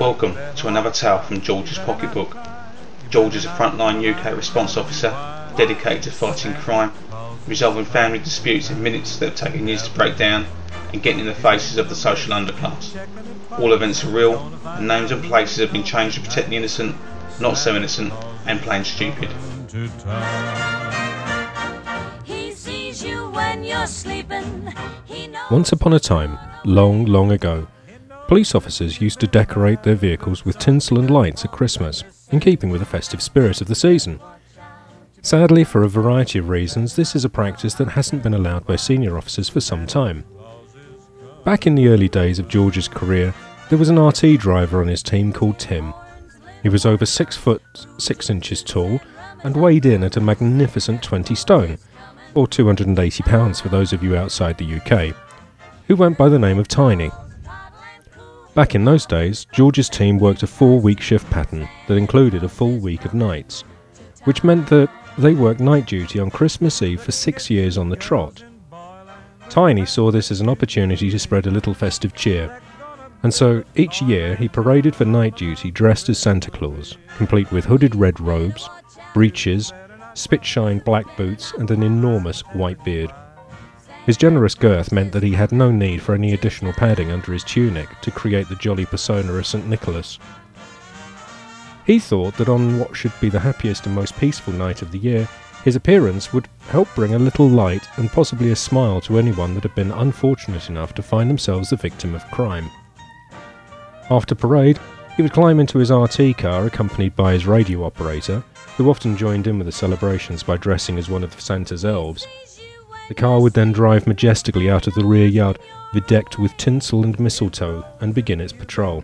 Welcome to another tale from George's pocketbook. George is a frontline UK response officer dedicated to fighting crime, resolving family disputes in minutes that have taken years to break down, and getting in the faces of the social underclass. All events are real, and names and places have been changed to protect the innocent, not so innocent, and plain stupid. Once upon a time, long, long ago, police officers used to decorate their vehicles with tinsel and lights at Christmas, in keeping with the festive spirit of the season. Sadly, for a variety of reasons, this is a practice that hasn't been allowed by senior officers for some time. Back in the early days of George's career, there was an RT driver on his team called Tim. He was over 6 foot 6 inches tall and weighed in at a magnificent 20 stone, or 280 pounds for those of you outside the UK, who went by the name of Tiny. Back in those days, George's team worked a four week shift pattern that included a full week of nights, which meant that they worked night duty on Christmas Eve for six years on the trot. Tiny saw this as an opportunity to spread a little festive cheer, and so each year he paraded for night duty dressed as Santa Claus, complete with hooded red robes, breeches, spit shine black boots, and an enormous white beard. His generous girth meant that he had no need for any additional padding under his tunic to create the jolly persona of St. Nicholas. He thought that on what should be the happiest and most peaceful night of the year, his appearance would help bring a little light and possibly a smile to anyone that had been unfortunate enough to find themselves the victim of crime. After parade, he would climb into his RT car accompanied by his radio operator, who often joined in with the celebrations by dressing as one of Santa's elves. The car would then drive majestically out of the rear yard, bedecked with tinsel and mistletoe, and begin its patrol.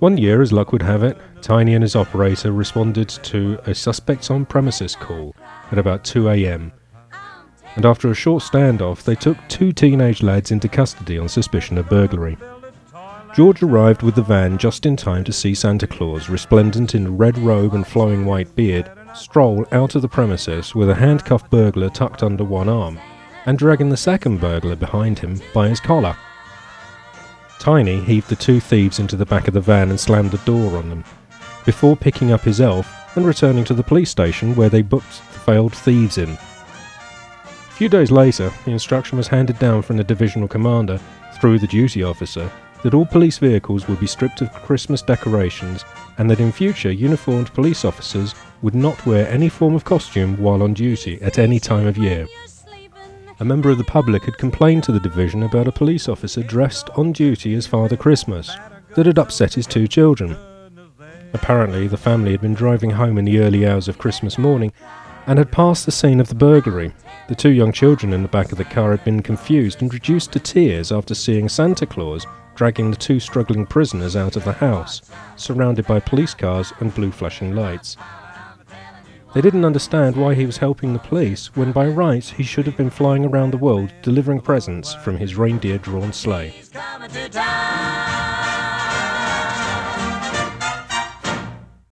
One year, as luck would have it, Tiny and his operator responded to a suspects on premises call at about 2 am. And after a short standoff, they took two teenage lads into custody on suspicion of burglary. George arrived with the van just in time to see Santa Claus, resplendent in red robe and flowing white beard, stroll out of the premises with a handcuffed burglar tucked under one arm, and dragging the second burglar behind him by his collar. Tiny heaved the two thieves into the back of the van and slammed the door on them, before picking up his elf and returning to the police station where they booked the failed thieves in. A few days later, the instruction was handed down from the divisional commander, through the duty officer, that all police vehicles would be stripped of Christmas decorations and that in future uniformed police officers would not wear any form of costume while on duty at any time of year. A member of the public had complained to the division about a police officer dressed on duty as Father Christmas that had upset his two children. Apparently, the family had been driving home in the early hours of Christmas morning and had passed the scene of the burglary. The two young children in the back of the car had been confused and reduced to tears after seeing Santa Claus dragging the two struggling prisoners out of the house, surrounded by police cars and blue flashing lights. They didn't understand why he was helping the police when by rights he should have been flying around the world delivering presents from his reindeer drawn sleigh.